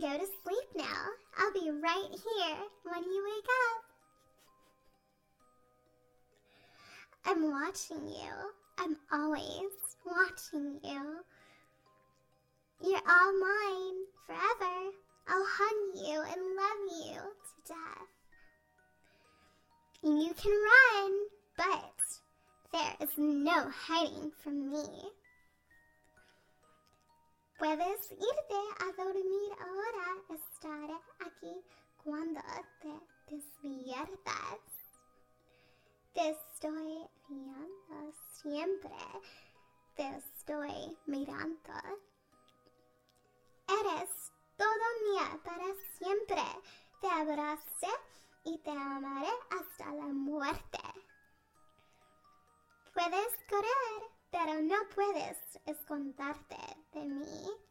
go to sleep now. I'll be right here when you wake up. I'm watching you. I'm always watching you. You're all mine forever. I'll hug you and love you to death. You can run, but there is no hiding from me. Puedes irte a dormir cuando te despiertas. Te estoy mirando siempre. Te estoy mirando. Eres todo mía para siempre. Te abracé y te amaré hasta la muerte. Puedes correr, pero no puedes esconderte de mí.